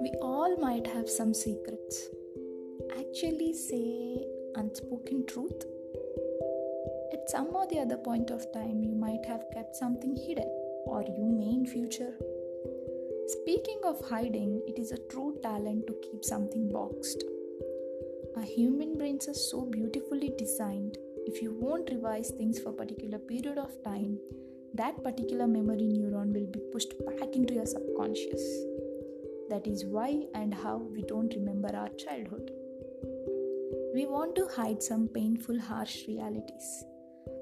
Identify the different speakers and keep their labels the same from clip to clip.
Speaker 1: We all might have some secrets. Actually, say unspoken truth. At some or the other point of time, you might have kept something hidden, or you may in future. Speaking of hiding, it is a true talent to keep something boxed. A human brains are so beautifully designed. If you won't revise things for a particular period of time, that particular memory neuron will be pushed back into your subconscious. That is why and how we don't remember our childhood. We want to hide some painful, harsh realities.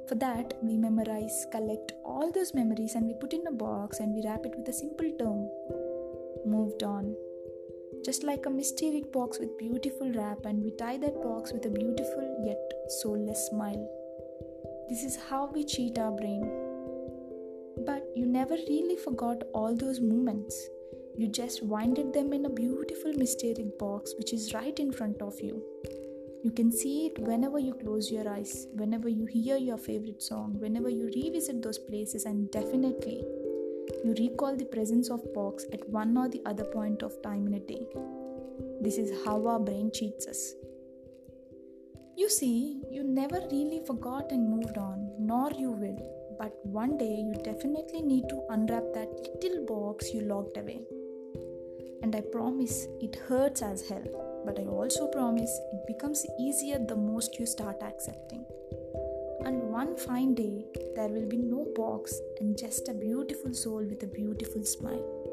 Speaker 1: For that, we memorize, collect all those memories and we put in a box and we wrap it with a simple term moved on just like a mysterious box with beautiful wrap, and we tie that box with a beautiful yet soulless smile. This is how we cheat our brain. Never really forgot all those moments. You just winded them in a beautiful mysterious box which is right in front of you. You can see it whenever you close your eyes, whenever you hear your favorite song, whenever you revisit those places, and definitely you recall the presence of box at one or the other point of time in a day. This is how our brain cheats us. You see, you never really forgot and moved on, nor you will, but one day you definitely need to unwrap that little box you locked away. And I promise it hurts as hell, but I also promise it becomes easier the most you start accepting and one fine day there will be no box and just a beautiful soul with a beautiful smile.